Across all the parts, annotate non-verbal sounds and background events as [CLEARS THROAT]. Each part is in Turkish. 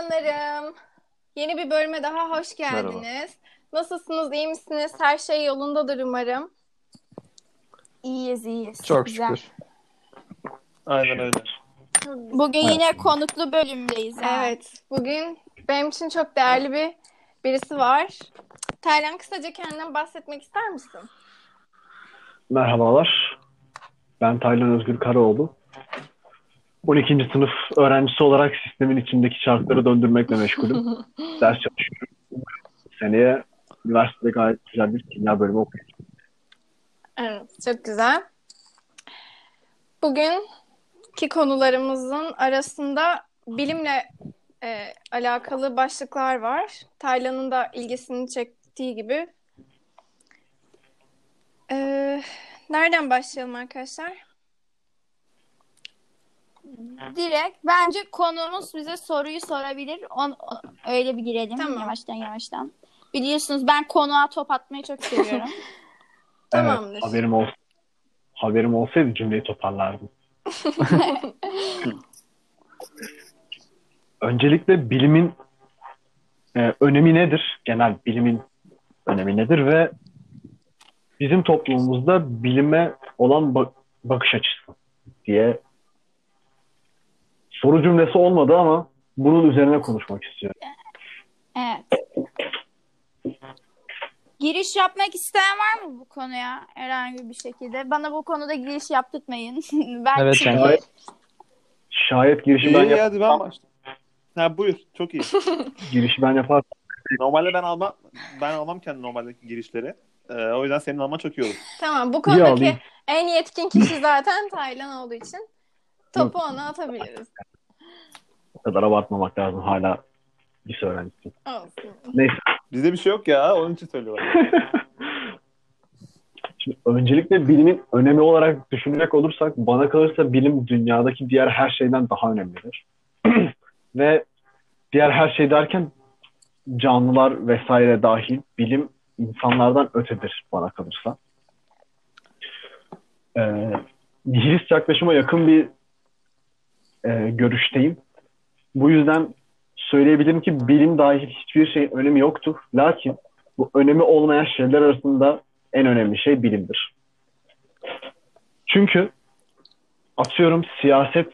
canlarım. Yeni bir bölüme daha hoş geldiniz. Merhaba. Nasılsınız, iyi misiniz? Her şey yolundadır umarım. İyiyiz, iyiyiz. Çok Güzel. şükür. Aynen öyle. Bugün evet. yine konuklu bölümdeyiz. Ha. Evet, bugün benim için çok değerli bir birisi var. Taylan kısaca kendinden bahsetmek ister misin? Merhabalar. Ben Taylan Özgür Karaoğlu. 12. sınıf öğrencisi olarak sistemin içindeki çarkları döndürmekle meşgulüm. [LAUGHS] Ders çalışıyorum. Seneye üniversitede gayet güzel bir kimya bölümü okuyacağım. Evet, çok güzel. Bugünkü konularımızın arasında bilimle e, alakalı başlıklar var. Taylan'ın da ilgisini çektiği gibi. Ee, nereden başlayalım arkadaşlar? Direkt bence konuğumuz bize soruyu sorabilir. On, öyle bir girelim tamam. yavaştan yavaştan. Biliyorsunuz ben konuğa top atmayı çok seviyorum. [LAUGHS] Tamamdır. Evet, haberim, ol haberim olsaydı cümleyi toparlardım. [LAUGHS] Öncelikle bilimin e, önemi nedir? Genel bilimin önemi nedir ve bizim toplumumuzda bilime olan bak bakış açısı diye soru cümlesi olmadı ama bunun üzerine konuşmak istiyorum. Evet. Giriş yapmak isteyen var mı bu konuya herhangi bir şekilde? Bana bu konuda giriş yaptırmayın. [LAUGHS] ben evet, çünkü... şayet, şayet girişi iyi, ben yaparsam... Hadi ben başlayayım. Ha buyur. Çok iyi. [LAUGHS] girişi ben yaparsam. Normalde ben almam ben almam kendi normaldeki girişleri. Ee, o yüzden senin alman çok iyi olur. Tamam bu konudaki en yetkin kişi zaten Taylan olduğu için topu ona atabiliriz. O kadar abartmamak lazım hala lise öğrencisi. Olsun. Neyse. Bizde bir şey yok ya. Onun için söylüyorum. [LAUGHS] Şimdi öncelikle bilimin önemi olarak düşünecek olursak bana kalırsa bilim dünyadaki diğer her şeyden daha önemlidir. [CLEARS THROAT] Ve diğer her şey derken canlılar vesaire dahil bilim insanlardan ötedir bana kalırsa. Ee, nihilist yaklaşıma yakın bir e, görüşteyim. Bu yüzden söyleyebilirim ki bilim dahil hiçbir şeyin önemi yoktur. Lakin bu önemi olmayan şeyler arasında en önemli şey bilimdir. Çünkü atıyorum siyaset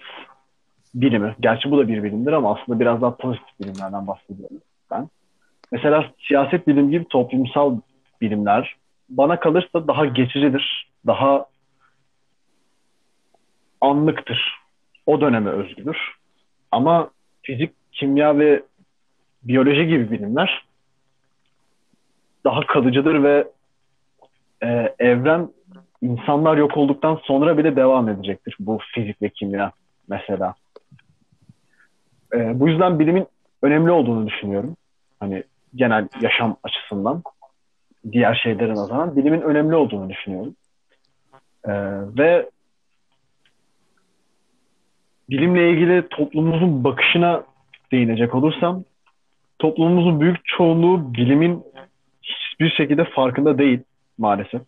bilimi, gerçi bu da bir bilimdir ama aslında biraz daha pozitif bilimlerden bahsediyorum ben. Mesela siyaset bilim gibi toplumsal bilimler bana kalırsa daha geçicidir, daha anlıktır. O döneme özgüdür. Ama fizik, kimya ve biyoloji gibi bilimler daha kalıcıdır ve e, evren insanlar yok olduktan sonra bile devam edecektir. Bu fizik ve kimya mesela. E, bu yüzden bilimin önemli olduğunu düşünüyorum. Hani genel yaşam açısından diğer şeylere nazaran bilimin önemli olduğunu düşünüyorum. E, ve bilimle ilgili toplumumuzun bakışına değinecek olursam toplumumuzun büyük çoğunluğu bilimin hiçbir şekilde farkında değil maalesef.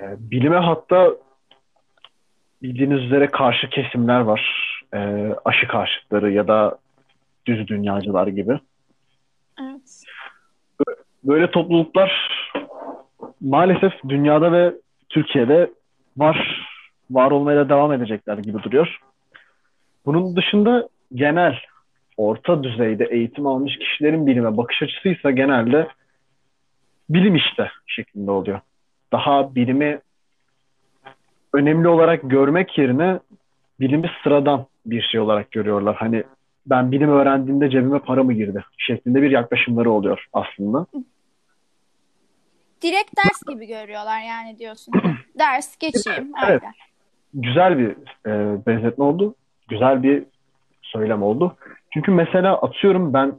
Ee, bilime hatta bildiğiniz üzere karşı kesimler var. Ee, aşı karşıtları ya da düz dünyacılar gibi. Evet. Böyle topluluklar maalesef dünyada ve Türkiye'de var. Var olmaya da devam edecekler gibi duruyor. Bunun dışında genel orta düzeyde eğitim almış kişilerin bilime bakış açısıysa genelde bilim işte şeklinde oluyor. Daha bilimi önemli olarak görmek yerine bilimi sıradan bir şey olarak görüyorlar. Hani ben bilim öğrendiğimde cebime para mı girdi şeklinde bir yaklaşımları oluyor aslında. Direkt ders gibi görüyorlar yani diyorsun. [CLEARS THROAT] ders geçeyim. Evet. Güzel bir e, benzetme oldu. Güzel bir söylem oldu. Çünkü mesela atıyorum ben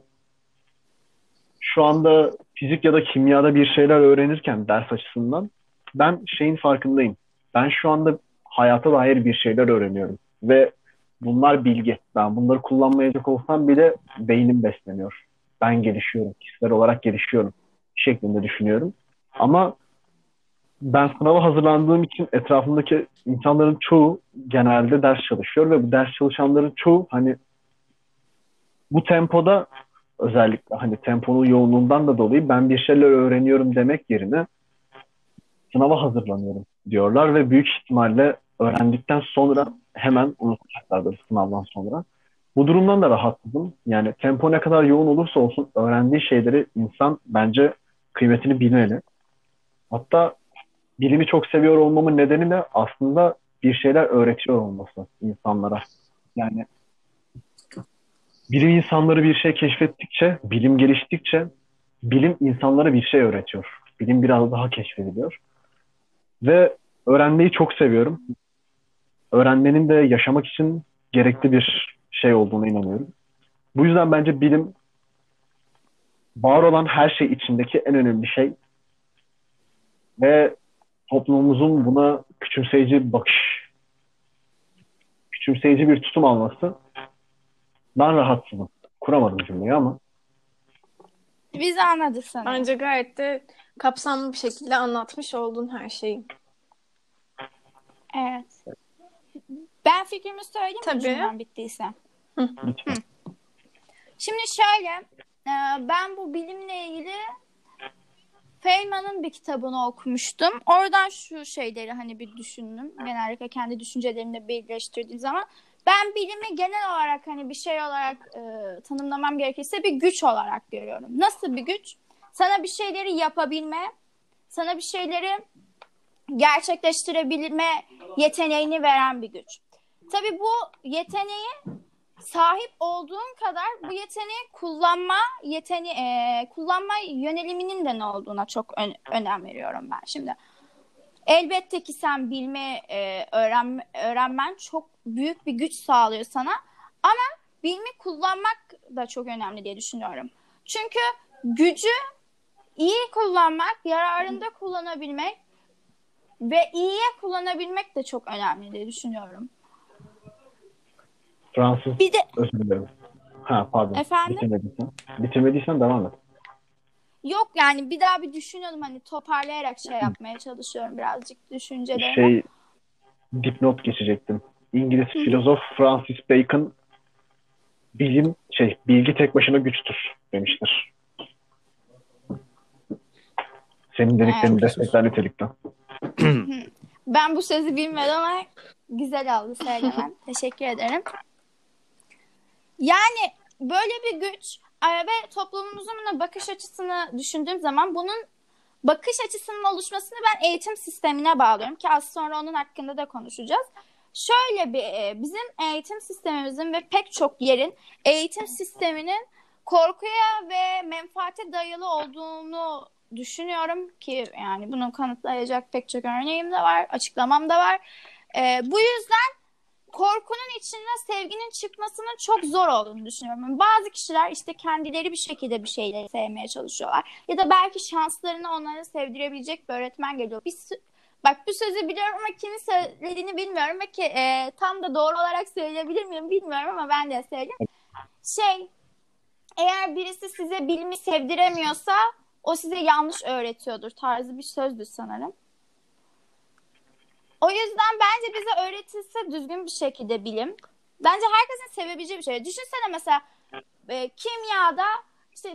şu anda fizik ya da kimyada bir şeyler öğrenirken ders açısından ben şeyin farkındayım. Ben şu anda hayata dair bir şeyler öğreniyorum. Ve bunlar bilgi. Ben bunları kullanmayacak olsam bile beynim besleniyor. Ben gelişiyorum. Kişisel olarak gelişiyorum şeklinde düşünüyorum. Ama ben sınava hazırlandığım için etrafımdaki insanların çoğu genelde ders çalışıyor ve bu ders çalışanların çoğu hani bu tempoda özellikle hani temponun yoğunluğundan da dolayı ben bir şeyler öğreniyorum demek yerine sınava hazırlanıyorum diyorlar ve büyük ihtimalle öğrendikten sonra hemen unutacaklardır sınavdan sonra. Bu durumdan da rahatsızım. Yani tempo ne kadar yoğun olursa olsun öğrendiği şeyleri insan bence kıymetini bilmeli. Hatta bilimi çok seviyor olmamın nedeni de aslında bir şeyler öğretiyor olması insanlara. Yani bilim insanları bir şey keşfettikçe, bilim geliştikçe bilim insanlara bir şey öğretiyor. Bilim biraz daha keşfediliyor. Ve öğrenmeyi çok seviyorum. Öğrenmenin de yaşamak için gerekli bir şey olduğuna inanıyorum. Bu yüzden bence bilim var olan her şey içindeki en önemli şey ve toplumumuzun buna küçümseyici bakış, küçümseyici bir tutum alması ben rahatsızım. Kuramadım cümleyi ama Biz anladık sanırım. Bence gayet de kapsamlı bir şekilde anlatmış oldun her şeyi. Evet. Ben fikrimi söyleyeyim mi Tabii. cümlem bittiyse? lütfen. Şimdi şöyle, e, ben bu bilimle ilgili Feynman'ın bir kitabını okumuştum. Oradan şu şeyleri hani bir düşündüm. Genellikle kendi düşüncelerimle birleştirdiğim zaman ben bilimi genel olarak hani bir şey olarak e, tanımlamam gerekirse bir güç olarak görüyorum. Nasıl bir güç? Sana bir şeyleri yapabilme, sana bir şeyleri gerçekleştirebilme yeteneğini veren bir güç. Tabii bu yeteneği sahip olduğun kadar bu yeteneği kullanma yetene e, kullanma yöneliminin de ne olduğuna çok ön- önem veriyorum ben şimdi. Elbette ki sen bilme e, öğren öğrenmen çok büyük bir güç sağlıyor sana ama bilimi kullanmak da çok önemli diye düşünüyorum. Çünkü gücü iyi kullanmak, yararında kullanabilmek ve iyiye kullanabilmek de çok önemli diye düşünüyorum. Fransız Bir de özür dilerim. Ha pardon. Efendim? Bitirmediysen. Bitirmediysen devam et. Yok yani bir daha bir düşünüyorum hani toparlayarak şey yapmaya çalışıyorum birazcık düşüncelerimi. Şey dipnot geçecektim. İngiliz filozof Francis Bacon bilim şey bilgi tek başına güçtür demiştir. Senin dediklerini Evet. destekler nitelikte. Ben bu sözü bilmedim ama güzel oldu söylemen. [LAUGHS] Teşekkür ederim. Yani böyle bir güç e, ve toplumumuzun bakış açısını düşündüğüm zaman bunun bakış açısının oluşmasını ben eğitim sistemine bağlıyorum ki az sonra onun hakkında da konuşacağız. Şöyle bir e, bizim eğitim sistemimizin ve pek çok yerin eğitim sisteminin korkuya ve menfaate dayalı olduğunu düşünüyorum ki yani bunu kanıtlayacak pek çok örneğim de var, açıklamam da var. E, bu yüzden korkunun içinde sevginin çıkmasının çok zor olduğunu düşünüyorum. Yani bazı kişiler işte kendileri bir şekilde bir şeyleri sevmeye çalışıyorlar. Ya da belki şanslarını onlara sevdirebilecek bir öğretmen geliyor. Bir Bak bu sözü biliyorum ama kimin söylediğini bilmiyorum ve e, tam da doğru olarak söyleyebilir miyim bilmiyorum ama ben de söyleyeyim. Şey, eğer birisi size bilimi sevdiremiyorsa o size yanlış öğretiyordur tarzı bir sözdü sanırım. O yüzden bence bize öğretilse düzgün bir şekilde bilim. Bence herkesin sevebileceği bir şey. Düşünsene mesela e, kimyada işte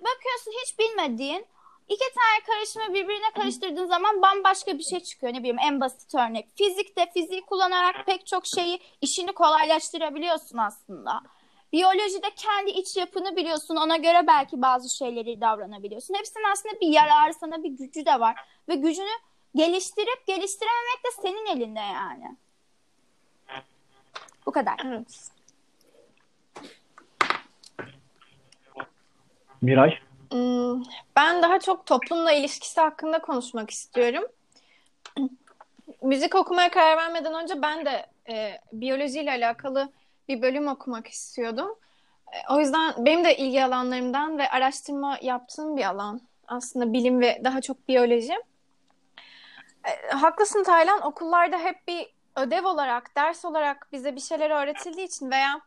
bakıyorsun hiç bilmediğin iki tane karışımı birbirine karıştırdığın zaman bambaşka bir şey çıkıyor. Ne bileyim en basit örnek. Fizikte fiziği kullanarak pek çok şeyi işini kolaylaştırabiliyorsun aslında. Biyolojide kendi iç yapını biliyorsun. Ona göre belki bazı şeyleri davranabiliyorsun. Hepsinin aslında bir yararı sana bir gücü de var. Ve gücünü geliştirip geliştirememek de senin elinde yani. Bu kadar. Evet. Miray, Hmm, Ben daha çok toplumla ilişkisi hakkında konuşmak istiyorum. Müzik okumaya karar vermeden önce ben de e, biyolojiyle alakalı bir bölüm okumak istiyordum. E, o yüzden benim de ilgi alanlarımdan ve araştırma yaptığım bir alan aslında bilim ve daha çok biyoloji. E, haklısın Taylan, okullarda hep bir ödev olarak, ders olarak bize bir şeyler öğretildiği için veya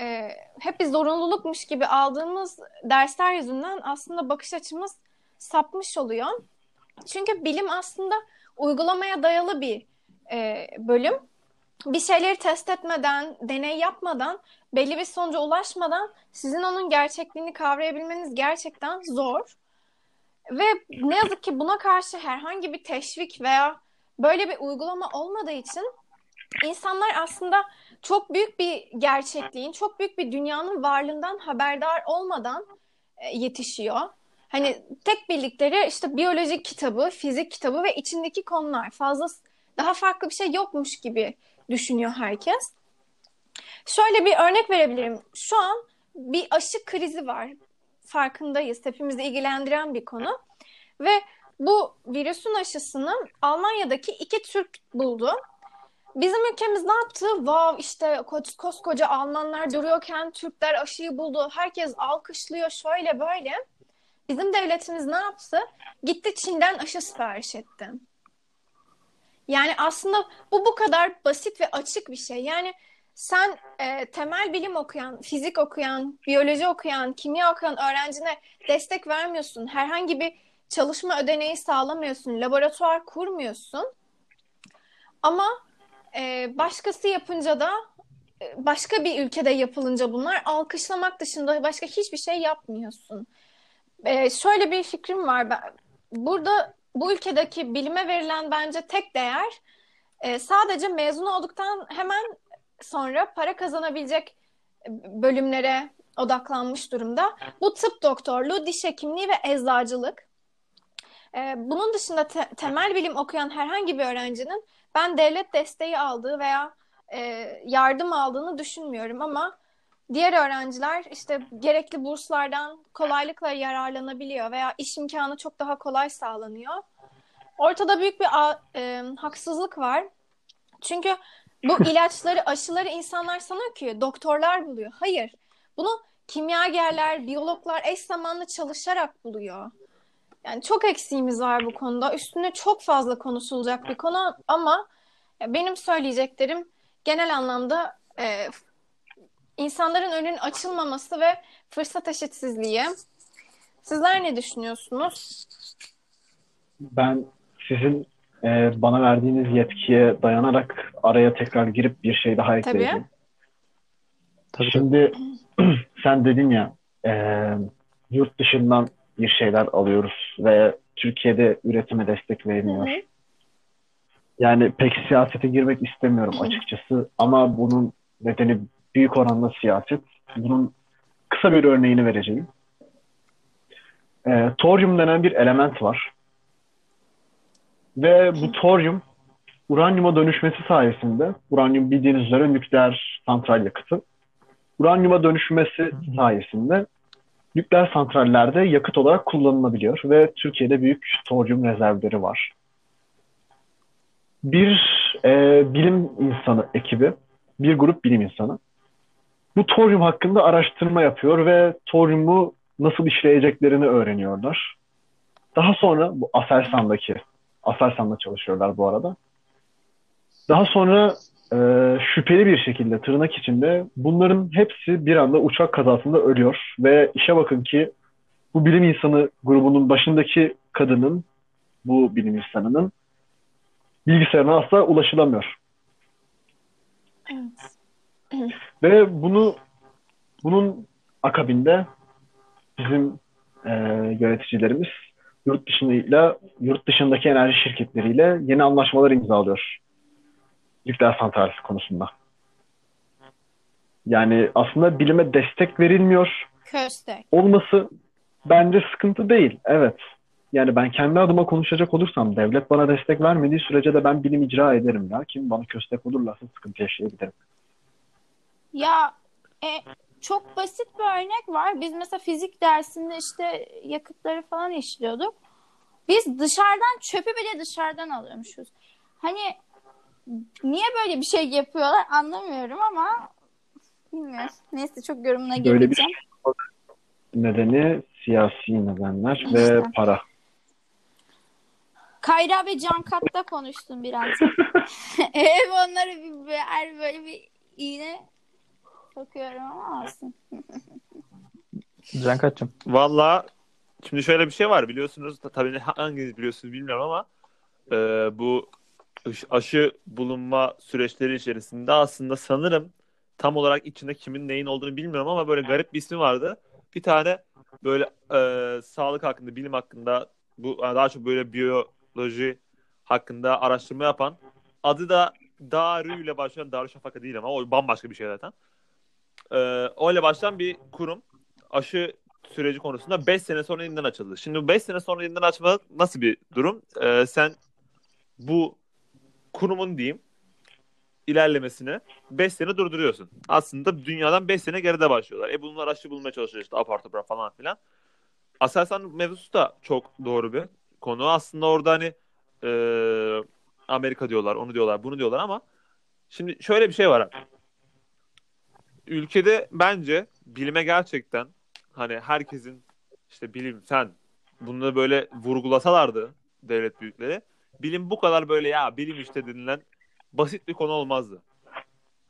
e, hep bir zorunlulukmuş gibi aldığımız dersler yüzünden aslında bakış açımız sapmış oluyor. Çünkü bilim aslında uygulamaya dayalı bir e, bölüm bir şeyleri test etmeden, deney yapmadan, belli bir sonuca ulaşmadan sizin onun gerçekliğini kavrayabilmeniz gerçekten zor. Ve ne yazık ki buna karşı herhangi bir teşvik veya böyle bir uygulama olmadığı için insanlar aslında çok büyük bir gerçekliğin, çok büyük bir dünyanın varlığından haberdar olmadan e, yetişiyor. Hani tek bildikleri işte biyoloji kitabı, fizik kitabı ve içindeki konular. Fazla daha farklı bir şey yokmuş gibi düşünüyor herkes. Şöyle bir örnek verebilirim. Şu an bir aşı krizi var. Farkındayız. Hepimizi ilgilendiren bir konu. Ve bu virüsün aşısını Almanya'daki iki Türk buldu. Bizim ülkemiz ne yaptı? Vav işte koskoca Almanlar duruyorken Türkler aşıyı buldu. Herkes alkışlıyor şöyle böyle. Bizim devletimiz ne yaptı? Gitti Çin'den aşı sipariş etti. Yani aslında bu bu kadar basit ve açık bir şey. Yani sen e, temel bilim okuyan, fizik okuyan, biyoloji okuyan, kimya okuyan öğrencine destek vermiyorsun. Herhangi bir çalışma ödeneği sağlamıyorsun. Laboratuvar kurmuyorsun. Ama e, başkası yapınca da e, başka bir ülkede yapılınca bunlar alkışlamak dışında başka hiçbir şey yapmıyorsun. E, şöyle bir fikrim var. Ben, burada bu ülkedeki bilime verilen bence tek değer e, sadece mezun olduktan hemen sonra para kazanabilecek bölümlere odaklanmış durumda. Bu tıp doktorluğu, diş hekimliği ve eczacılık. E, bunun dışında te- temel bilim okuyan herhangi bir öğrencinin ben devlet desteği aldığı veya e, yardım aldığını düşünmüyorum ama diğer öğrenciler işte gerekli burslardan kolaylıkla yararlanabiliyor veya iş imkanı çok daha kolay sağlanıyor. Ortada büyük bir e, haksızlık var. Çünkü bu ilaçları, aşıları insanlar sanıyor ki doktorlar buluyor. Hayır. Bunu kimyagerler, biyologlar eş zamanlı çalışarak buluyor. Yani çok eksiğimiz var bu konuda. Üstüne çok fazla konuşulacak bir konu ama benim söyleyeceklerim genel anlamda e, insanların önünün açılmaması ve fırsat eşitsizliği. Sizler ne düşünüyorsunuz? Ben sizin e, bana verdiğiniz yetkiye dayanarak araya tekrar girip bir şey daha ekleyeceğim. Tabii. Tabii, Şimdi [CLEARS THROAT] sen dedin ya e, yurt dışından bir şeyler alıyoruz ve Türkiye'de üretime destek verilmiyor. Hı hı. Yani pek siyasete girmek istemiyorum açıkçası ama bunun nedeni büyük oranda siyaset. Bunun kısa bir örneğini vereceğim. E, toryum denen bir element var. Ve bu toryum uranyuma dönüşmesi sayesinde, uranyum bildiğiniz üzere nükleer santral yakıtı. Uranyuma dönüşmesi sayesinde nükleer santrallerde yakıt olarak kullanılabiliyor ve Türkiye'de büyük toryum rezervleri var. Bir e, bilim insanı ekibi, bir grup bilim insanı bu toryum hakkında araştırma yapıyor ve toryumu nasıl işleyeceklerini öğreniyorlar. Daha sonra bu Aselsan'daki, Aselsan'da çalışıyorlar bu arada. Daha sonra e, şüpheli bir şekilde tırnak içinde bunların hepsi bir anda uçak kazasında ölüyor ve işe bakın ki bu bilim insanı grubunun başındaki kadının, bu bilim insanının bilgisayarına asla ulaşılamıyor. Evet. [CLEARS THROAT] Ve bunu bunun akabinde bizim e, yöneticilerimiz yurt dışıyla yurt dışındaki enerji şirketleriyle yeni anlaşmalar imzalıyor. Nükleer santral konusunda. Yani aslında bilime destek verilmiyor Köstek. olması bence sıkıntı değil. Evet. Yani ben kendi adıma konuşacak olursam devlet bana destek vermediği sürece de ben bilim icra ederim ya. Kim bana köstek olurlarsa sıkıntı yaşayabilirim. Ya e, çok basit bir örnek var. Biz mesela fizik dersinde işte yakıtları falan işliyorduk. Biz dışarıdan çöpü bile dışarıdan alıyormuşuz. Hani niye böyle bir şey yapıyorlar anlamıyorum ama bilmiyorum. Neyse çok yorumuna Böyle bir girmeyeceğim. nedeni siyasi nedenler İşte. ve para. Kayra ve Can Kat'ta konuştum biraz. [LAUGHS] [LAUGHS] Hep onları bir, her böyle bir iğne sokuyorum ama olsun. [LAUGHS] Can kaçım. Valla şimdi şöyle bir şey var biliyorsunuz da tabii hanginiz biliyorsunuz bilmiyorum ama e, bu aşı bulunma süreçleri içerisinde aslında sanırım tam olarak içinde kimin neyin olduğunu bilmiyorum ama böyle garip bir ismi vardı. Bir tane böyle e, sağlık hakkında, bilim hakkında bu daha çok böyle biyoloji hakkında araştırma yapan adı da Darü ile başlayan Darüşşafaka değil ama o bambaşka bir şey zaten. E, o ile başlayan bir kurum aşı süreci konusunda 5 sene sonra yeniden açıldı. Şimdi 5 sene sonra yeniden açma nasıl bir durum? E, sen bu kurumun diyeyim ilerlemesini 5 sene durduruyorsun. Aslında dünyadan 5 sene geride başlıyorlar. E bunlar aşı bulmaya çalışıyor işte apar topar falan filan. Aselsan mevzusu da çok doğru bir konu. Aslında orada hani e, Amerika diyorlar, onu diyorlar, bunu diyorlar ama şimdi şöyle bir şey var abi. Ülkede bence bilime gerçekten hani herkesin işte bilim, fen bunları böyle vurgulasalardı devlet büyükleri bilim bu kadar böyle ya bilim işte denilen basit bir konu olmazdı.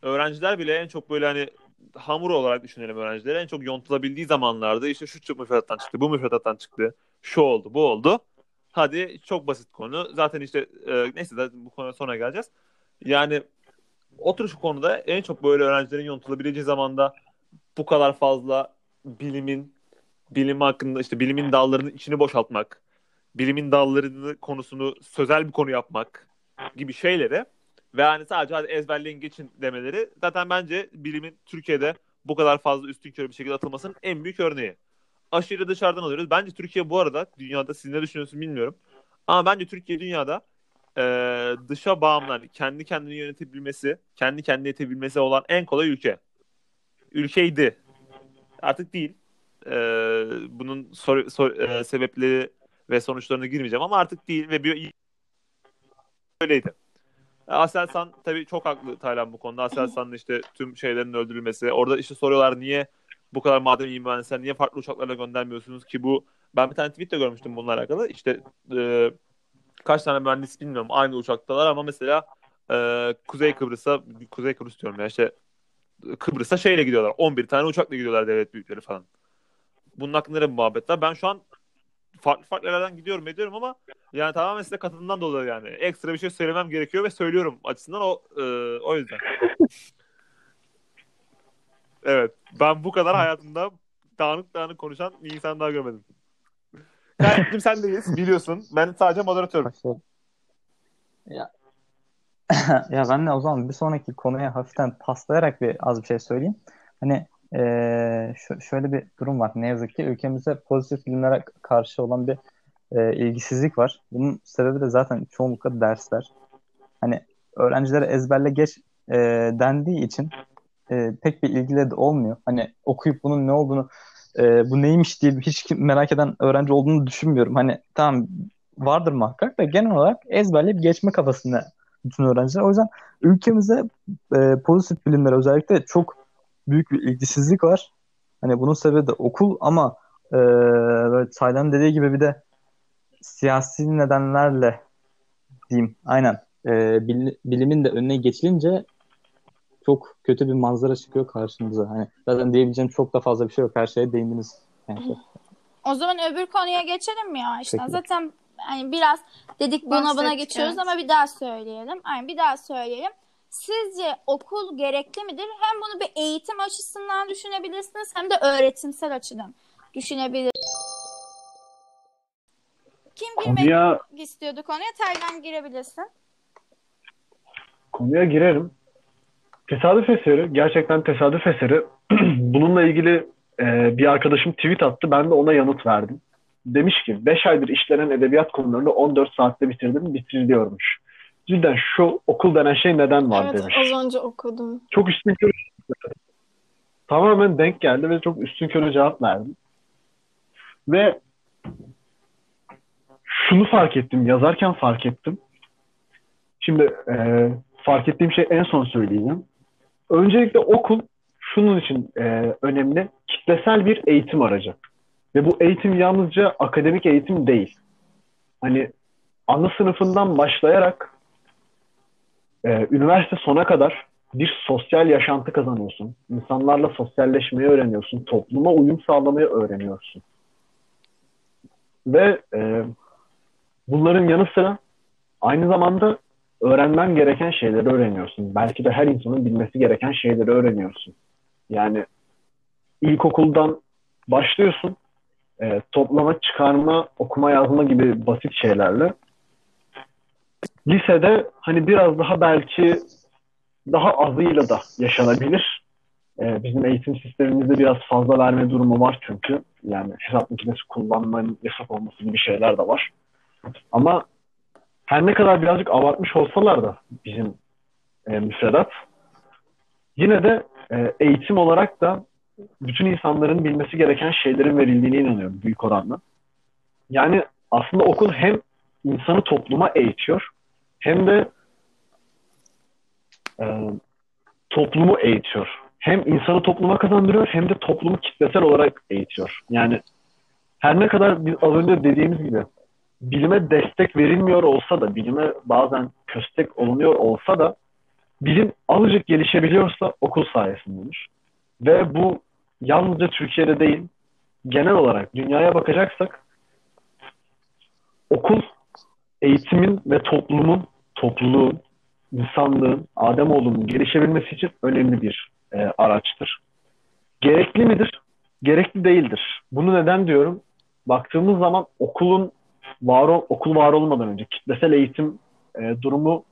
Öğrenciler bile en çok böyle hani hamur olarak düşünelim öğrencileri en çok yontulabildiği zamanlarda işte şu müfredattan çıktı, bu müfredattan çıktı, şu oldu, bu oldu. Hadi çok basit konu. Zaten işte e, neyse zaten bu konuya sonra geleceğiz. Yani otur şu konuda en çok böyle öğrencilerin yontulabileceği zamanda bu kadar fazla bilimin bilim hakkında işte bilimin dallarının içini boşaltmak, bilimin dallarını konusunu sözel bir konu yapmak gibi şeyleri ve hani sadece hadi ezberleyin geçin demeleri zaten bence bilimin Türkiye'de bu kadar fazla üstün körü bir şekilde atılmasının en büyük örneği. Aşırı dışarıdan alıyoruz. Bence Türkiye bu arada dünyada siz ne düşünüyorsunuz bilmiyorum. Ama bence Türkiye dünyada e, dışa bağımlı hani kendi kendini yönetebilmesi, kendi kendini yetebilmesi olan en kolay ülke. Ülkeydi. Artık değil. E, bunun sor, sor, e, sebepleri ve sonuçlarına girmeyeceğim ama artık değil ve bir öyleydi. Aselsan tabii çok haklı Taylan bu konuda. Aselsan'ın işte tüm şeylerin öldürülmesi. Orada işte soruyorlar niye bu kadar madem iyi mühendisler niye farklı uçaklarla göndermiyorsunuz ki bu ben bir tane tweet de görmüştüm bununla alakalı. İşte e, kaç tane mühendis bilmiyorum aynı uçaktalar ama mesela e, Kuzey Kıbrıs'a Kuzey Kıbrıs diyorum ya işte Kıbrıs'a şeyle gidiyorlar. 11 tane uçakla gidiyorlar devlet büyükleri falan. Bunun hakkında ne muhabbet var? Ben şu an farklı farklı yerlerden gidiyorum ediyorum ama yani tamamen size katılımdan dolayı yani. Ekstra bir şey söylemem gerekiyor ve söylüyorum açısından o e, o yüzden. evet. Ben bu kadar hayatımda dağınık dağınık konuşan bir insan daha görmedim. Kardeşim sen deyiz biliyorsun. Ben sadece moderatörüm. Başlayalım. Ya. [CLEARS THROAT] ya ben de o zaman bir sonraki konuya hafiften paslayarak bir az bir şey söyleyeyim. Hani ee, şöyle bir durum var. Ne yazık ki ülkemizde pozitif bilimlere karşı olan bir e, ilgisizlik var. Bunun sebebi de zaten çoğunlukla dersler. Hani öğrencilere ezberle geç e, dendiği için e, pek bir ilgileri de olmuyor. Hani okuyup bunun ne olduğunu e, bu neymiş diye hiç merak eden öğrenci olduğunu düşünmüyorum. Hani tamam vardır muhakkak da genel olarak ezberleyip geçme kafasında bütün öğrenciler. O yüzden ülkemizde e, pozitif bilimlere özellikle çok büyük bir ilgisizlik var. Hani bunun sebebi de okul ama e, böyle Taylan dediği gibi bir de siyasi nedenlerle diyeyim aynen e, bil, bilimin de önüne geçilince çok kötü bir manzara çıkıyor karşımıza. Hani zaten diyebileceğim çok da fazla bir şey yok. Her şeye değindiniz. Yani. O zaman öbür konuya geçelim mi ya işte. Peki. Zaten hani biraz dedik buna buna Bahsettik, geçiyoruz evet. ama bir daha söyleyelim. Aynen bir daha söyleyelim. Sizce okul gerekli midir? Hem bunu bir eğitim açısından düşünebilirsiniz hem de öğretimsel açıdan düşünebilirsiniz. Kim girmek Konuya, istiyordu konuya? Taylan girebilirsin. konuya girerim. Tesadüf eseri, gerçekten tesadüf eseri. [CLEARS THROAT] Bununla ilgili e, bir arkadaşım tweet attı. Ben de ona yanıt verdim. Demiş ki 5 aydır işlenen edebiyat konularını 14 saatte bitirdim, bitiriliyormuş. Cidden şu okul denen şey neden var Evet demiş. az önce okudum. Çok üstün körü tamamen denk geldi ve çok üstün körü cevap verdim. Ve şunu fark ettim, yazarken fark ettim. Şimdi e, fark ettiğim şey en son söyleyeceğim. Öncelikle okul şunun için e, önemli. Kitlesel bir eğitim aracı. Ve bu eğitim yalnızca akademik eğitim değil. Hani ana sınıfından başlayarak e, üniversite sona kadar bir sosyal yaşantı kazanıyorsun. İnsanlarla sosyalleşmeyi öğreniyorsun. Topluma uyum sağlamayı öğreniyorsun. Ve e, bunların yanı sıra aynı zamanda öğrenmen gereken şeyleri öğreniyorsun. Belki de her insanın bilmesi gereken şeyleri öğreniyorsun. Yani ilkokuldan başlıyorsun. E, toplama, çıkarma, okuma, yazma gibi basit şeylerle. Lisede hani biraz daha belki daha azıyla da yaşanabilir. E, bizim eğitim sistemimizde biraz fazla verme durumu var çünkü. Yani hesap makinesi kullanmanın yasak olması gibi şeyler de var. Ama her ne kadar birazcık abartmış olsalar da bizim e, müfredat yine de e, eğitim olarak da bütün insanların bilmesi gereken şeylerin verildiğine inanıyorum büyük oranla. Yani aslında okul hem insanı topluma eğitiyor hem de e, toplumu eğitiyor. Hem insanı topluma kazandırıyor hem de toplumu kitlesel olarak eğitiyor. Yani her ne kadar biz az önce dediğimiz gibi bilime destek verilmiyor olsa da, bilime bazen köstek olunuyor olsa da bilim azıcık gelişebiliyorsa okul sayesindedir. Ve bu yalnızca Türkiye'de değil, genel olarak dünyaya bakacaksak okul eğitimin ve toplumun, topluluğun, insanlığın, Ademoğlunun gelişebilmesi için önemli bir e, araçtır. Gerekli midir? Gerekli değildir. Bunu neden diyorum? Baktığımız zaman okulun var ol, okul var olmadan önce kitlesel eğitim e, durumu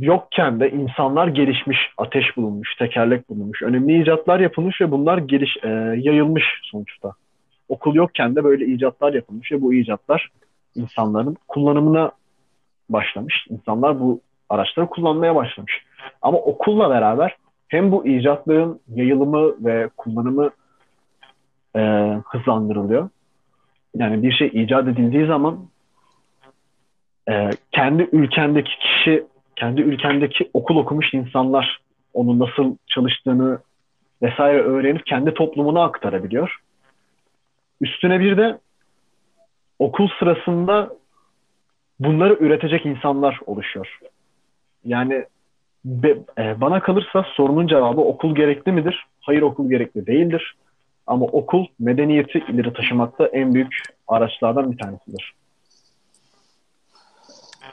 yokken de insanlar gelişmiş, ateş bulunmuş, tekerlek bulunmuş, önemli icatlar yapılmış ve bunlar geliş e, yayılmış sonuçta. Okul yokken de böyle icatlar yapılmış ve bu icatlar insanların kullanımına başlamış. İnsanlar bu araçları kullanmaya başlamış. Ama okulla beraber hem bu icatların yayılımı ve kullanımı e, hızlandırılıyor. Yani bir şey icat edildiği zaman e, kendi ülkendeki kişi, kendi ülkendeki okul okumuş insanlar onun nasıl çalıştığını vesaire öğrenip kendi toplumuna aktarabiliyor. Üstüne bir de okul sırasında bunları üretecek insanlar oluşuyor. Yani be, e, bana kalırsa sorunun cevabı okul gerekli midir? Hayır okul gerekli değildir. Ama okul medeniyeti ileri taşımakta en büyük araçlardan bir tanesidir.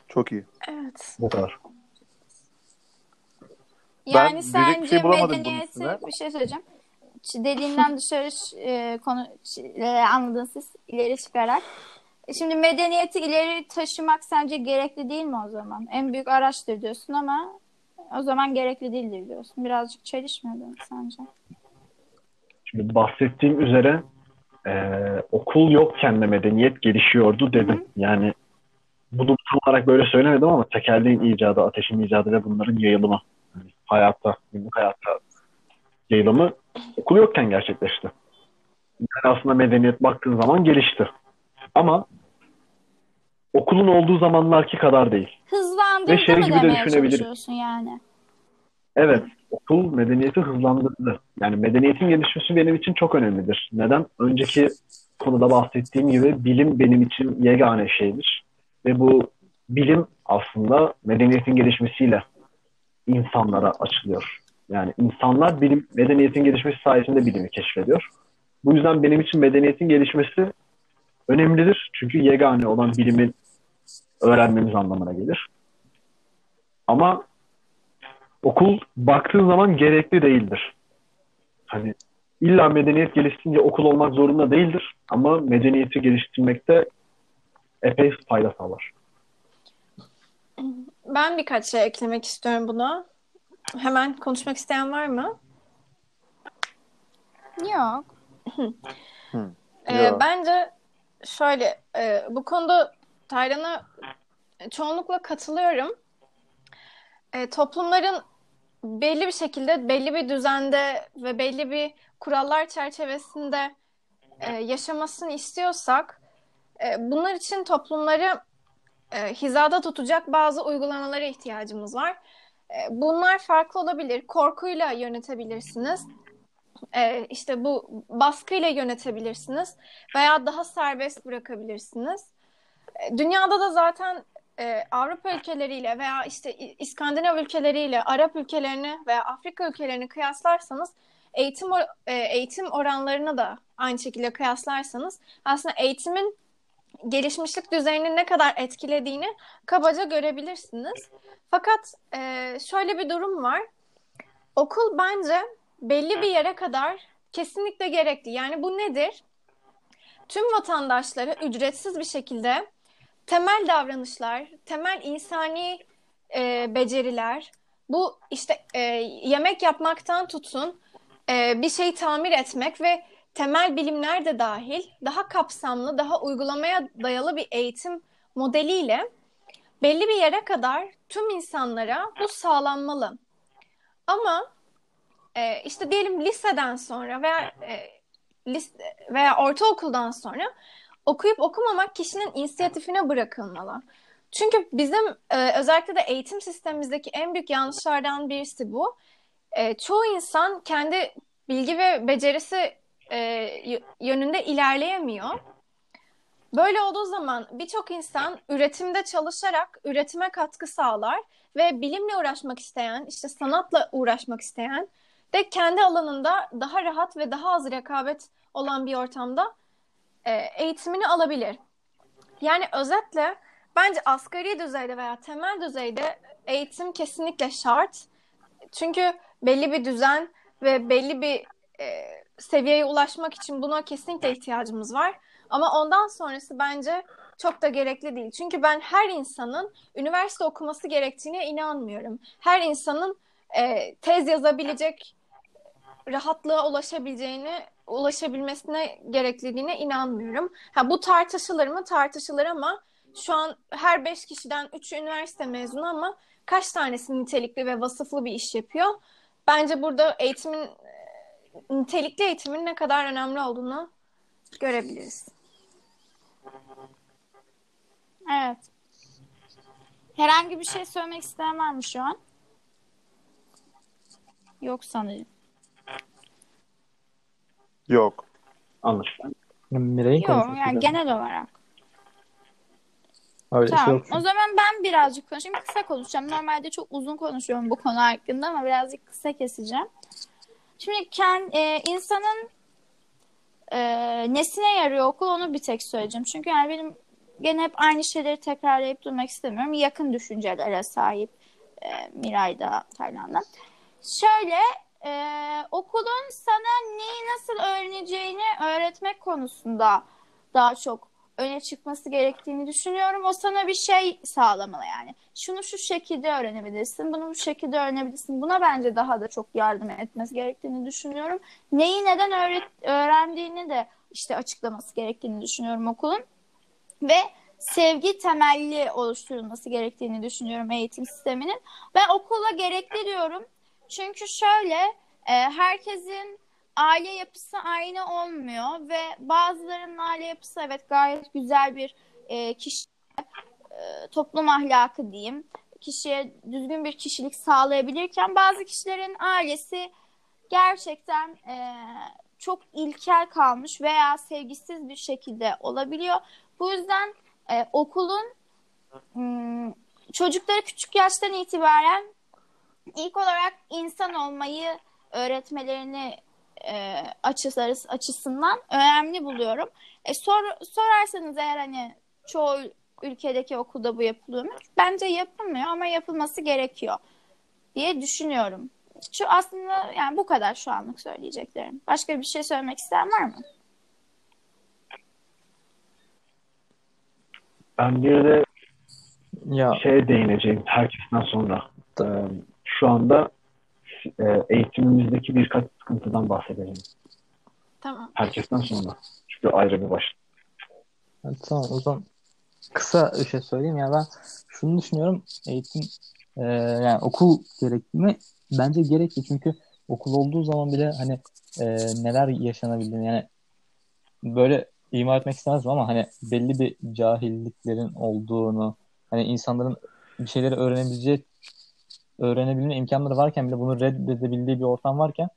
Çok iyi. Evet. Bu kadar. Yani diyecek bir sence şey medeniyeti bir şey söyleyeceğim. Dediğinden dışarı e, konu e, anladınız siz ileri çıkarak. E, Şimdi medeniyeti ileri taşımak sence gerekli değil mi o zaman? En büyük araçtır diyorsun ama o zaman gerekli değildir diyorsun. Birazcık çelişmiyor sence? Şimdi bahsettiğim üzere e, okul yokken de medeniyet gelişiyordu dedim. Yani bunu tam olarak böyle söylemedim ama tekerleğin icadı, ateşin icadı ve bunların yayılımı. Yani hayatta, günlük hayatta yayılımı okul yokken gerçekleşti. Yani aslında medeniyet baktığın zaman gelişti. Ama okulun olduğu zamanlarki kadar değil. Hızlandırdı Ve şey gibi de düşünebiliriz. yani? Evet, okul medeniyeti hızlandırdı. Yani medeniyetin gelişmesi benim için çok önemlidir. Neden? Önceki konuda bahsettiğim gibi bilim benim için yegane şeydir. Ve bu bilim aslında medeniyetin gelişmesiyle insanlara açılıyor. Yani insanlar bilim, medeniyetin gelişmesi sayesinde bilimi keşfediyor. Bu yüzden benim için medeniyetin gelişmesi önemlidir. Çünkü yegane olan bilimin öğrenmemiz anlamına gelir. Ama okul baktığın zaman gerekli değildir. Hani illa medeniyet gelişsin diye okul olmak zorunda değildir. Ama medeniyeti geliştirmekte epey fayda sağlar. Ben birkaç şey eklemek istiyorum buna. Hemen konuşmak isteyen var mı? Yok. Ee, Ya. bence şöyle e, bu konuda Taylan'a çoğunlukla katılıyorum. E, toplumların belli bir şekilde belli bir düzende ve belli bir kurallar çerçevesinde e, yaşamasını istiyorsak e, bunlar için toplumları e, hizada tutacak bazı uygulamalara ihtiyacımız var. E, bunlar farklı olabilir. Korkuyla yönetebilirsiniz. E, işte bu baskıyla yönetebilirsiniz veya daha serbest bırakabilirsiniz. E, Dünyada da zaten e, Avrupa ülkeleriyle veya işte İskandinav ülkeleriyle Arap ülkelerini veya Afrika ülkelerini kıyaslarsanız eğitim e, eğitim oranlarını da aynı şekilde kıyaslarsanız aslında eğitimin gelişmişlik düzeyini ne kadar etkilediğini kabaca görebilirsiniz. Fakat e, şöyle bir durum var. Okul bence belli bir yere kadar kesinlikle gerekli. Yani bu nedir? Tüm vatandaşları ücretsiz bir şekilde temel davranışlar, temel insani e, beceriler, bu işte e, yemek yapmaktan tutun, e, bir şeyi tamir etmek ve temel bilimler de dahil daha kapsamlı, daha uygulamaya dayalı bir eğitim modeliyle belli bir yere kadar tüm insanlara bu sağlanmalı. Ama e, işte diyelim liseden sonra veya e, lise, veya ortaokuldan sonra okuyup okumamak kişinin inisiyatifine bırakılmalı. Çünkü bizim e, özellikle de eğitim sistemimizdeki en büyük yanlışlardan birisi bu. E, çoğu insan kendi bilgi ve becerisi e, yönünde ilerleyemiyor. Böyle olduğu zaman birçok insan üretimde çalışarak üretime katkı sağlar ve bilimle uğraşmak isteyen, işte sanatla uğraşmak isteyen de kendi alanında daha rahat ve daha az rekabet olan bir ortamda e, eğitimini alabilir. Yani özetle bence asgari düzeyde veya temel düzeyde eğitim kesinlikle şart. Çünkü belli bir düzen ve belli bir e, seviyeye ulaşmak için buna kesinlikle ihtiyacımız var. Ama ondan sonrası bence çok da gerekli değil. Çünkü ben her insanın üniversite okuması gerektiğine inanmıyorum. Her insanın e, tez yazabilecek rahatlığa ulaşabileceğini, ulaşabilmesine gerekliliğine inanmıyorum. Ha, bu tartışılır mı? Tartışılır ama şu an her beş kişiden üçü üniversite mezunu ama kaç tanesi nitelikli ve vasıflı bir iş yapıyor? Bence burada eğitimin nitelikli eğitimin ne kadar önemli olduğunu görebiliriz. Evet. Herhangi bir şey söylemek mı şu an? Yok sanırım. Yok. Anlaşılan. Miray'ın Yok konuşması yani da. genel olarak. Öyle şey Tamam. yok. O zaman ben birazcık konuşayım. Kısa konuşacağım. Normalde çok uzun konuşuyorum bu konu hakkında ama birazcık kısa keseceğim. Şimdi kend, e, insanın e, nesine yarıyor okul onu bir tek söyleyeceğim. Çünkü yani benim gene hep aynı şeyleri tekrarlayıp durmak istemiyorum. Yakın düşüncelere sahip e, Miray'da, Taylan'da. Şöyle e, okulun sana neyi nasıl öğreneceğini öğretmek konusunda daha çok öne çıkması gerektiğini düşünüyorum. O sana bir şey sağlamalı yani. Şunu şu şekilde öğrenebilirsin, bunu bu şekilde öğrenebilirsin. Buna bence daha da çok yardım etmesi gerektiğini düşünüyorum. Neyi neden öğret öğrendiğini de işte açıklaması gerektiğini düşünüyorum okulun. Ve sevgi temelli oluşturulması gerektiğini düşünüyorum eğitim sisteminin. Ben okula gerekli diyorum. Çünkü şöyle e, herkesin aile yapısı aynı olmuyor ve bazılarının aile yapısı evet gayet güzel bir e, kişi e, toplum ahlakı diyeyim kişiye düzgün bir kişilik sağlayabilirken bazı kişilerin ailesi gerçekten e, çok ilkel kalmış veya sevgisiz bir şekilde olabiliyor. Bu yüzden e, okulun m, çocukları küçük yaştan itibaren ilk olarak insan olmayı öğretmelerini e, açıları, açısından önemli buluyorum. E, sor, sorarsanız eğer hani çoğu ülkedeki okulda bu yapılıyor mu? Bence yapılmıyor ama yapılması gerekiyor diye düşünüyorum. Şu aslında yani bu kadar şu anlık söyleyeceklerim. Başka bir şey söylemek isteyen var mı? Ben bir de Ya şeye değineceğim herkesten sonra. Şu anda e, eğitimimizdeki birkaç sıkıntıdan bahsedeceğim. Tamam. Herkesten sonra. Çünkü ayrı bir başlık. Evet, tamam o zaman kısa bir şey söyleyeyim ya ben şunu düşünüyorum eğitim e, yani okul gerekli mi? Bence gerekli çünkü okul olduğu zaman bile hani e, neler yaşanabildiğini yani böyle ima etmek istemezdim ama hani belli bir cahilliklerin olduğunu hani insanların bir şeyleri öğrenebileceği öğrenebilme imkanları varken bile bunu reddedebildiği bir ortam varken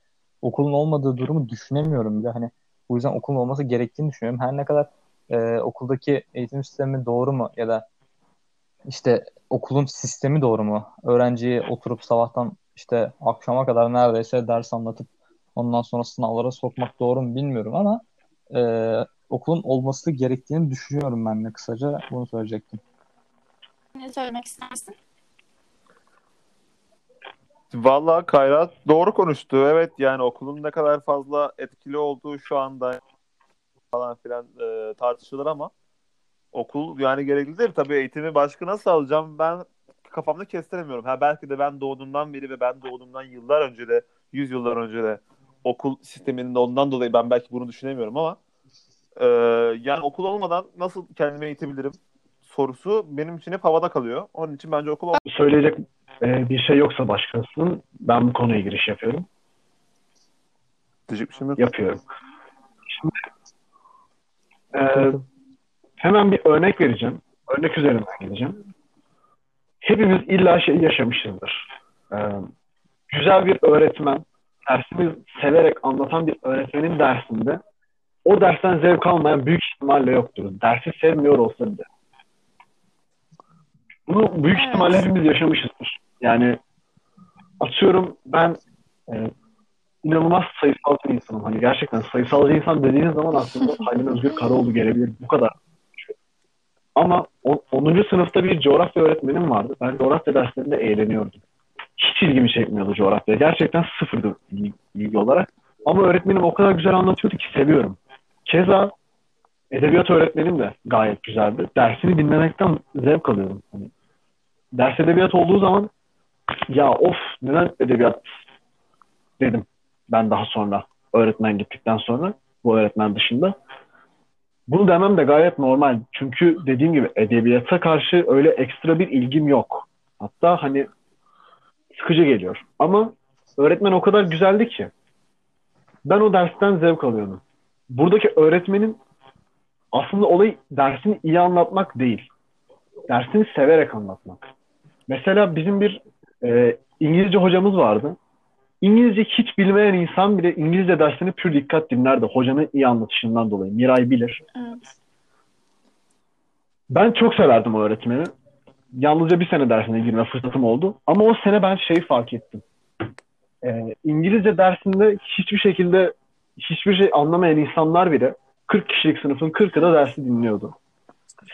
okulun olmadığı durumu düşünemiyorum bile hani bu yüzden okulun olması gerektiğini düşünüyorum. Her ne kadar e, okuldaki eğitim sistemi doğru mu ya da işte okulun sistemi doğru mu? Öğrenciyi oturup sabahtan işte akşama kadar neredeyse ders anlatıp ondan sonra sınavlara sokmak doğru mu bilmiyorum ama e, okulun olması gerektiğini düşünüyorum ben de kısaca bunu söyleyecektim. Ne söylemek istersin? Vallahi Kayra doğru konuştu. Evet yani okulun ne kadar fazla etkili olduğu şu anda falan filan e, tartışılır ama okul yani gereklidir. Tabii eğitimi başka nasıl alacağım ben kafamda kestiremiyorum. Ha belki de ben doğduğumdan beri ve ben doğduğumdan yıllar önce de 100 yıllar önce de okul sisteminin ondan dolayı ben belki bunu düşünemiyorum ama e, yani okul olmadan nasıl kendimi eğitebilirim sorusu benim için hep havada kalıyor. Onun için bence okul Söyleyecek e, bir şey yoksa başkasının ben bu konuya giriş yapıyorum. diyecek bir şeyim yok. Yapıyorum. Şimdi e, hemen bir örnek vereceğim. Örnek üzerinden gideceğim. Hepimiz illa şey yaşamışızdır. E, güzel bir öğretmen, dersini severek anlatan bir öğretmenin dersinde o dersten zevk almayan büyük ihtimalle yoktur. Dersi sevmiyor olsa bile. Bunu büyük Evet. ihtimalle hepimiz yaşamışızdır. Yani atıyorum ben e, inanılmaz sayısal bir insanım. Hani gerçekten sayısalcı insan dediğiniz zaman aslında [LAUGHS] Halim Özgür Karaoğlu gelebilir. Bu kadar. Ama o- 10. sınıfta bir coğrafya öğretmenim vardı. Ben coğrafya derslerinde eğleniyordum. Hiç ilgimi çekmiyordu coğrafya. Gerçekten sıfırdı ilgi olarak. Ama öğretmenim o kadar güzel anlatıyordu ki seviyorum. Keza edebiyat öğretmenim de gayet güzeldi. Dersini dinlemekten zevk alıyorum. Hani ders edebiyat olduğu zaman ya of neden edebiyat dedim ben daha sonra öğretmen gittikten sonra bu öğretmen dışında. Bunu demem de gayet normal. Çünkü dediğim gibi edebiyata karşı öyle ekstra bir ilgim yok. Hatta hani sıkıcı geliyor. Ama öğretmen o kadar güzeldi ki ben o dersten zevk alıyordum. Buradaki öğretmenin aslında olayı dersini iyi anlatmak değil. Dersini severek anlatmak. Mesela bizim bir e, İngilizce hocamız vardı. İngilizce hiç bilmeyen insan bile İngilizce dersini pür dikkat dinlerdi. Hocanın iyi anlatışından dolayı. Miray bilir. Evet. Ben çok severdim o öğretmeni. Yalnızca bir sene dersine girme fırsatım oldu. Ama o sene ben şeyi fark ettim. Ee, İngilizce dersinde hiçbir şekilde hiçbir şey anlamayan insanlar bile 40 kişilik sınıfın 40'ı da dersi dinliyordu.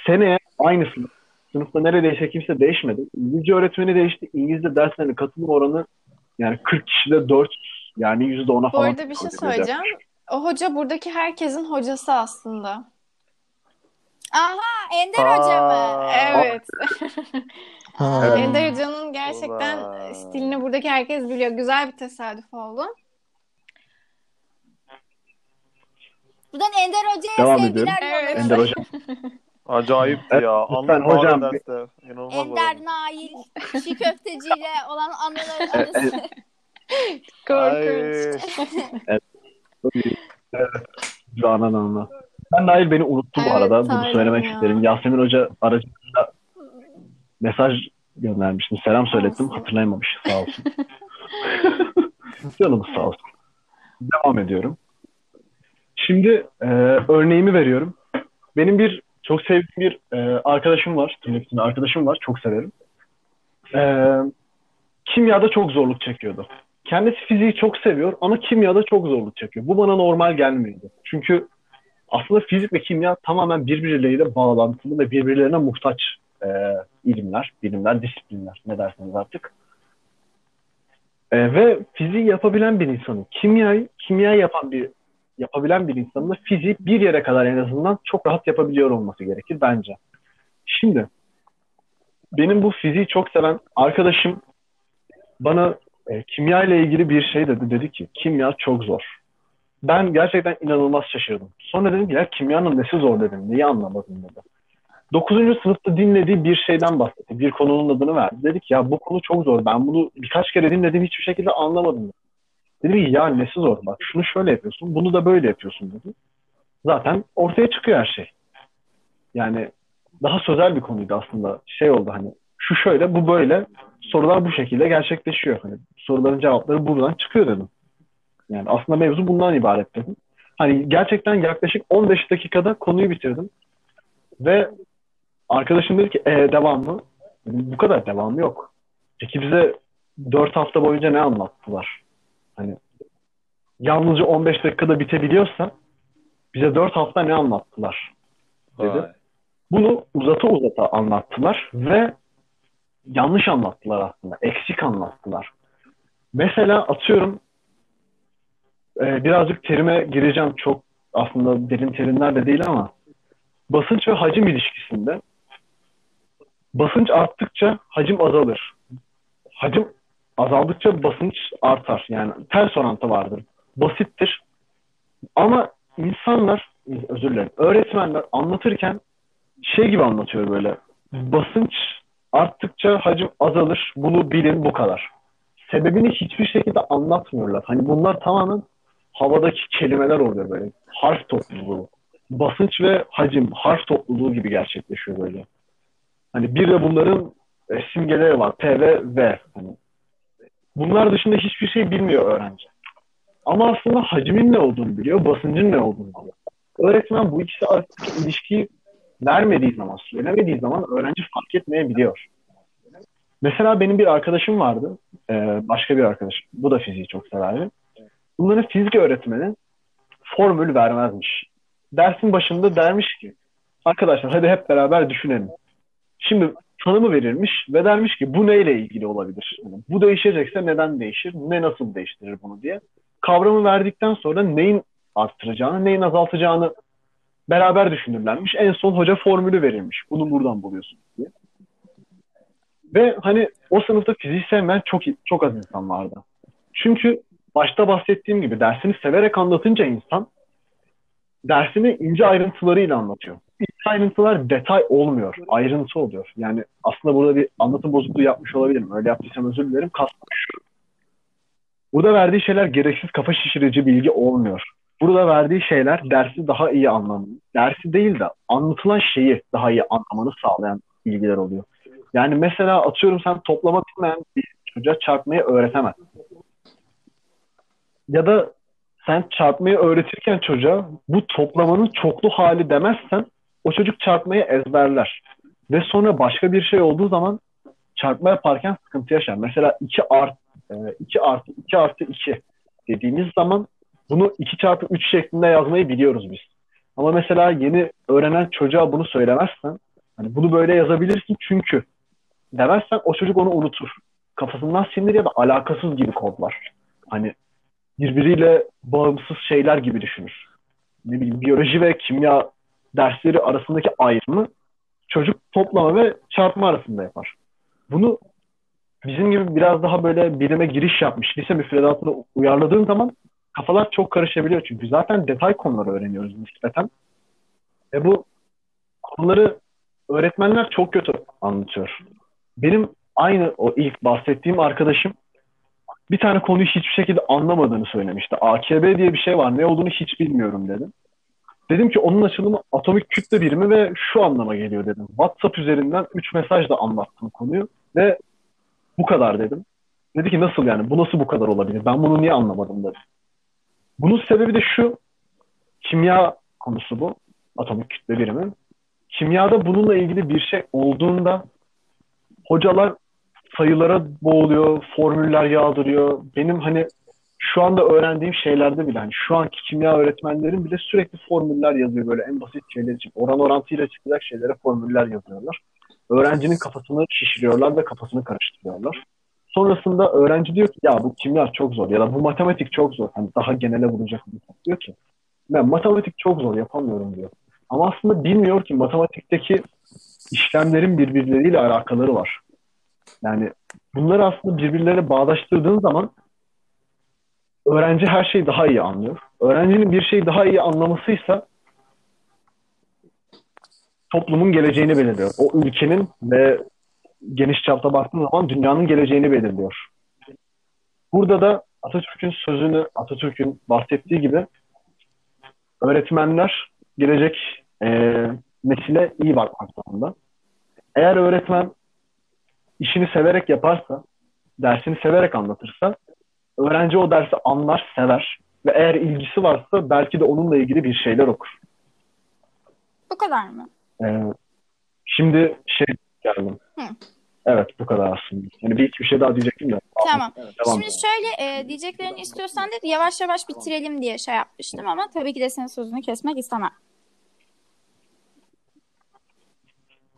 Seneye aynı sınıf. Sınıfta neredeyse kimse değişmedi. İngilizce öğretmeni değişti. İngilizce derslerine katılım oranı yani 40 kişide 4 yani %10'a Bu falan. arada bir şey söyleyeceğim. O hoca buradaki herkesin hocası aslında. Aha Ender Hoca mı? Aa, Evet. [LAUGHS] [LAUGHS] Ender Hoca'nın gerçekten Ulan. stilini buradaki herkes biliyor. Güzel bir tesadüf oldu. Buradan Ender Hoca'ya Devam sevgiler ediyorum. Evet. Ender Hoca. [LAUGHS] Acayipti Evet, ya. lütfen Anlık hocam, hocam, derste. İnanılmaz Ender oldu. Nail, çiğ köfteciyle olan anıları Evet, arası. [LAUGHS] Korkunç. Evet. Canan Hanım'la. Ben Nail beni unuttu bu Evet, arada. Bunu söylemek ya. isterim. Yasemin Hoca aracılığıyla mesaj göndermiştim. Selam söylettim. Olsun. Hatırlayamamış. Sağ olsun. [LAUGHS] Canımız sağ olsun. Devam ediyorum. Şimdi e, örneğimi veriyorum. Benim bir çok sevdiğim bir e, arkadaşım var. Tırnak arkadaşım var. Çok severim. E, kimyada çok zorluk çekiyordu. Kendisi fiziği çok seviyor ama kimyada çok zorluk çekiyor. Bu bana normal gelmiyordu. Çünkü aslında fizik ve kimya tamamen birbirleriyle bağlantılı ve birbirlerine muhtaç e, ilimler, bilimler, disiplinler ne derseniz artık. E, ve fiziği yapabilen bir insanın, kimyayı kimya yapan bir yapabilen bir insanın da fiziği bir yere kadar en azından çok rahat yapabiliyor olması gerekir bence. Şimdi benim bu fiziği çok seven arkadaşım bana e, kimya ile ilgili bir şey dedi. Dedi ki kimya çok zor. Ben gerçekten inanılmaz şaşırdım. Sonra dedim ki ya kimyanın nesi zor dedim. Neyi anlamadım dedi. 9. sınıfta dinlediği bir şeyden bahsetti. Bir konunun adını verdi. Dedik ya bu konu çok zor. Ben bunu birkaç kere dinledim hiçbir şekilde anlamadım. Dedi. Dedim ki ya nesi zor? Bak şunu şöyle yapıyorsun. Bunu da böyle yapıyorsun dedi. Zaten ortaya çıkıyor her şey. Yani daha sözel bir konuydu aslında. Şey oldu hani şu şöyle bu böyle sorular bu şekilde gerçekleşiyor. Hani soruların cevapları buradan çıkıyor dedim. Yani aslında mevzu bundan ibaret dedim. Hani gerçekten yaklaşık 15 dakikada konuyu bitirdim. Ve arkadaşım dedi ki e, devam mı? Dedim, bu kadar devamı yok. Peki bize 4 hafta boyunca ne anlattılar? Hani yalnızca 15 dakikada bitebiliyorsa bize dört hafta ne anlattılar? Dedi. Vay. Bunu uzata uzata anlattılar ve yanlış anlattılar aslında. Eksik anlattılar. Mesela atıyorum e, birazcık terime gireceğim. Çok aslında derin terimler de değil ama basınç ve hacim ilişkisinde basınç arttıkça hacim azalır. Hacim azaldıkça basınç artar. Yani ters orantı vardır. Basittir. Ama insanlar, özür dilerim, öğretmenler anlatırken şey gibi anlatıyor böyle. Basınç arttıkça hacim azalır. Bunu bilin bu kadar. Sebebini hiçbir şekilde anlatmıyorlar. Hani bunlar tamamen havadaki kelimeler oluyor böyle. Harf topluluğu. Basınç ve hacim harf topluluğu gibi gerçekleşiyor böyle. Hani bir de bunların e, simgeleri var. P ve V. Hani bunlar dışında hiçbir şey bilmiyor öğrenci. Ama aslında hacmin ne olduğunu biliyor, basıncın ne olduğunu biliyor. Öğretmen bu ikisi arasındaki ilişkiyi vermediği zaman, söylemediği zaman öğrenci fark etmeyebiliyor. Mesela benim bir arkadaşım vardı. e, başka bir arkadaşım. Bu da fiziği çok severdi. Bunların fizik öğretmeni formül vermezmiş. Dersin başında dermiş ki arkadaşlar hadi hep beraber düşünelim. Şimdi tanımı verirmiş ve dermiş ki bu neyle ilgili olabilir? Yani bu değişecekse neden değişir? Ne nasıl değiştirir bunu diye. Kavramı verdikten sonra neyin arttıracağını, neyin azaltacağını beraber düşünürlermiş. En son hoca formülü verilmiş. Bunu buradan buluyorsun diye. Ve hani o sınıfta fiziği sevmeyen çok çok az insan vardı. Çünkü başta bahsettiğim gibi dersini severek anlatınca insan dersini ince ayrıntılarıyla anlatıyor. İnce ayrıntılar detay olmuyor, ayrıntı oluyor. Yani aslında burada bir anlatım bozukluğu yapmış olabilirim. Öyle yaptıysam özür dilerim. Kastım. Burada verdiği şeyler gereksiz kafa şişirici bilgi olmuyor. Burada verdiği şeyler dersi daha iyi anlamanı, dersi değil de anlatılan şeyi daha iyi anlamanı sağlayan bilgiler oluyor. Yani mesela atıyorum sen toplama bilmeyen bir çocuğa çarpmayı öğretemezsin. Ya da sen çarpmayı öğretirken çocuğa bu toplamanın çoklu hali demezsen o çocuk çarpmayı ezberler. Ve sonra başka bir şey olduğu zaman çarpma yaparken sıkıntı yaşar. Mesela 2 art, 2 artı 2 artı 2 dediğimiz zaman bunu 2 çarpı 3 şeklinde yazmayı biliyoruz biz. Ama mesela yeni öğrenen çocuğa bunu söylemezsen hani bunu böyle yazabilirsin çünkü demezsen o çocuk onu unutur. Kafasından silinir ya da alakasız gibi kodlar. Hani birbiriyle bağımsız şeyler gibi düşünür. Ne bileyim biyoloji ve kimya dersleri arasındaki ayrımı çocuk toplama ve çarpma arasında yapar. Bunu bizim gibi biraz daha böyle bilime giriş yapmış lise müfredatına uyarladığın zaman kafalar çok karışabiliyor. Çünkü zaten detay konuları öğreniyoruz nispeten. Ve bu konuları öğretmenler çok kötü anlatıyor. Benim aynı o ilk bahsettiğim arkadaşım bir tane konuyu hiçbir şekilde anlamadığını söylemişti. AKB diye bir şey var. Ne olduğunu hiç bilmiyorum dedim. Dedim ki onun açılımı atomik kütle birimi ve şu anlama geliyor dedim. WhatsApp üzerinden 3 mesajla anlattım konuyu ve bu kadar dedim. Dedi ki nasıl yani bu nasıl bu kadar olabilir? Ben bunu niye anlamadım dedi. Bunun sebebi de şu. Kimya konusu bu. Atomik kütle birimi. Kimyada bununla ilgili bir şey olduğunda hocalar sayılara boğuluyor, formüller yağdırıyor. Benim hani şu anda öğrendiğim şeylerde bile hani şu anki kimya öğretmenlerin bile sürekli formüller yazıyor böyle en basit şeyler için. Oran orantıyla çıkacak şeylere formüller yazıyorlar. Öğrencinin kafasını şişiriyorlar ve kafasını karıştırıyorlar. Sonrasında öğrenci diyor ki ya bu kimya çok zor ya da bu matematik çok zor. Hani daha genele vuracak bir diyor ki ben matematik çok zor yapamıyorum diyor. Ama aslında bilmiyor ki matematikteki işlemlerin birbirleriyle alakaları var. Yani bunları aslında birbirlerine bağdaştırdığın zaman öğrenci her şeyi daha iyi anlıyor. Öğrencinin bir şeyi daha iyi anlamasıysa toplumun geleceğini belirliyor. O ülkenin ve geniş çapta baktığın zaman dünyanın geleceğini belirliyor. Burada da Atatürk'ün sözünü, Atatürk'ün bahsettiği gibi öğretmenler gelecek e, nesile iyi bakmak zorunda. Eğer öğretmen işini severek yaparsa, dersini severek anlatırsa öğrenci o dersi anlar, sever ve eğer ilgisi varsa belki de onunla ilgili bir şeyler okur. Bu kadar mı? Ee, şimdi şey geldim. Hı. Evet bu kadar aslında. Yani bir iki bir şey daha diyecektim de. Tamam. Evet, devam Şimdi edelim. şöyle e, diyeceklerini istiyorsan dedi yavaş yavaş bitirelim diye şey yapmıştım ama tabii ki de senin sözünü kesmek istemem.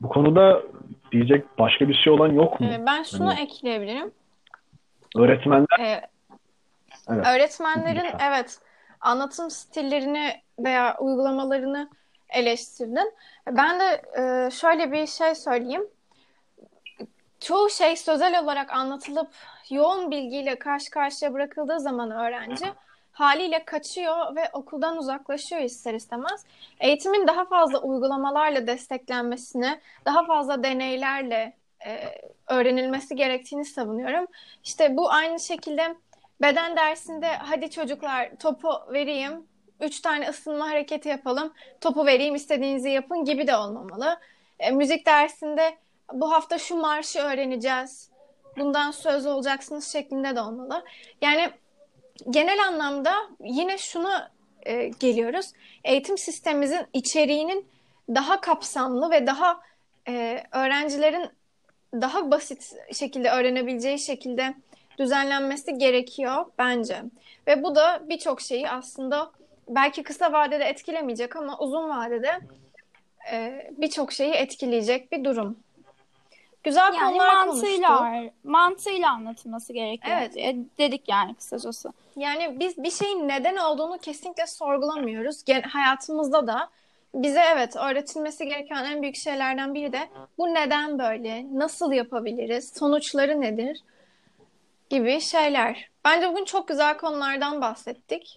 Bu konuda diyecek başka bir şey olan yok mu? Ee, ben şunu Hani- ekleyebilirim. Öğretmenler Ee, Evet. öğretmenlerin Lütfen. evet anlatım stillerini veya uygulamalarını eleştirdin. Ben de e, şöyle bir şey söyleyeyim. Çoğu şey sözel olarak anlatılıp yoğun bilgiyle karşı karşıya bırakıldığı zaman öğrenci haliyle kaçıyor ve okuldan uzaklaşıyor ister istemez. Eğitimin daha fazla uygulamalarla desteklenmesini, daha fazla deneylerle e, öğrenilmesi gerektiğini savunuyorum. İşte bu aynı şekilde beden dersinde hadi çocuklar topu vereyim, üç tane ısınma hareketi yapalım, topu vereyim istediğinizi yapın gibi de olmamalı. E, müzik dersinde bu hafta şu marşı öğreneceğiz, bundan söz olacaksınız şeklinde de olmalı. Yani genel anlamda yine şuna e, geliyoruz. Eğitim sistemimizin içeriğinin daha kapsamlı ve daha e, öğrencilerin daha basit şekilde öğrenebileceği şekilde düzenlenmesi gerekiyor bence. Ve bu da birçok şeyi aslında belki kısa vadede etkilemeyecek ama uzun vadede e, birçok şeyi etkileyecek bir durum. Güzel Yani konular konuştuk. mantığıyla mantığıyla anlatılması gerekiyor Evet. diye dedik yani kısacası. Yani biz bir şeyin neden olduğunu kesinlikle sorgulamıyoruz. Gen- hayatımızda da bize evet öğretilmesi gereken en büyük şeylerden biri de bu neden böyle, nasıl yapabiliriz, sonuçları nedir gibi şeyler. Bence bugün çok güzel konulardan bahsettik.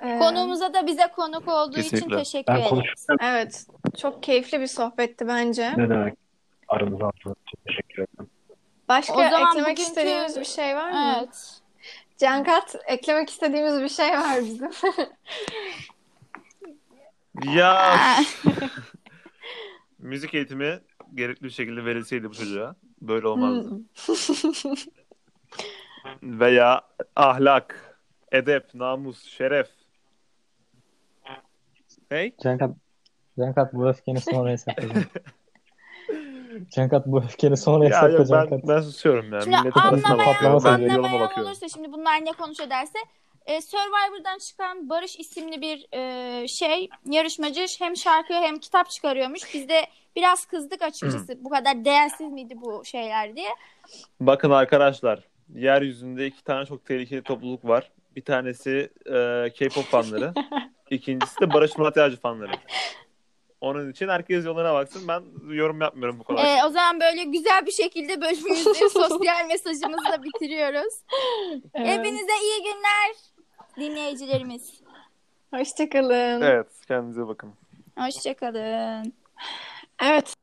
Ee, Konuğumuza da bize konuk olduğu için teşekkür ben ederiz. konuşurken evet, çok keyifli bir sohbetti bence. ne demek aramıza attığınız için teşekkür ederim. Başka O zaman eklemek bugünkü- istediğimiz bir şey var mı? Evet. Cankat, eklemek istediğimiz bir şey var bizim. [LAUGHS] Ya [LAUGHS] müzik eğitimi gerekli bir şekilde verilseydi bu çocuğa böyle olmazdı. Hmm. [LAUGHS] Veya ahlak, edep, namus, şeref. Hey? Cankat, Cankat bu öfkeni sonra [LAUGHS] hesaplayacağım. Cankat bu öfkeni sonra Ya hesapla yok ben, ben susuyorum ya. Şimdi Milletin anlamayan bakıyorum. olursa şimdi bunlar ne konuşuyor derse e, Survivor'dan çıkan Barış isimli bir e, şey yarışmacı hem şarkı hem kitap çıkarıyormuş. Biz de biraz kızdık açıkçası. bu kadar değersiz miydi bu şeyler diye. Bakın arkadaşlar, yeryüzünde iki tane çok tehlikeli topluluk var. Bir tanesi e, K-pop fanları. [LAUGHS] İkincisi de Barış Murat Yağcı fanları. Onun için herkes yoluna baksın. Ben yorum yapmıyorum bu kadar. E, o zaman böyle güzel bir şekilde bölümümüzü [LAUGHS] sosyal mesajımızla bitiriyoruz. Hepinize iyi günler dinleyicilerimiz. Hoşçakalın. Evet, kendinize bakın. Hoşçakalın. Evet.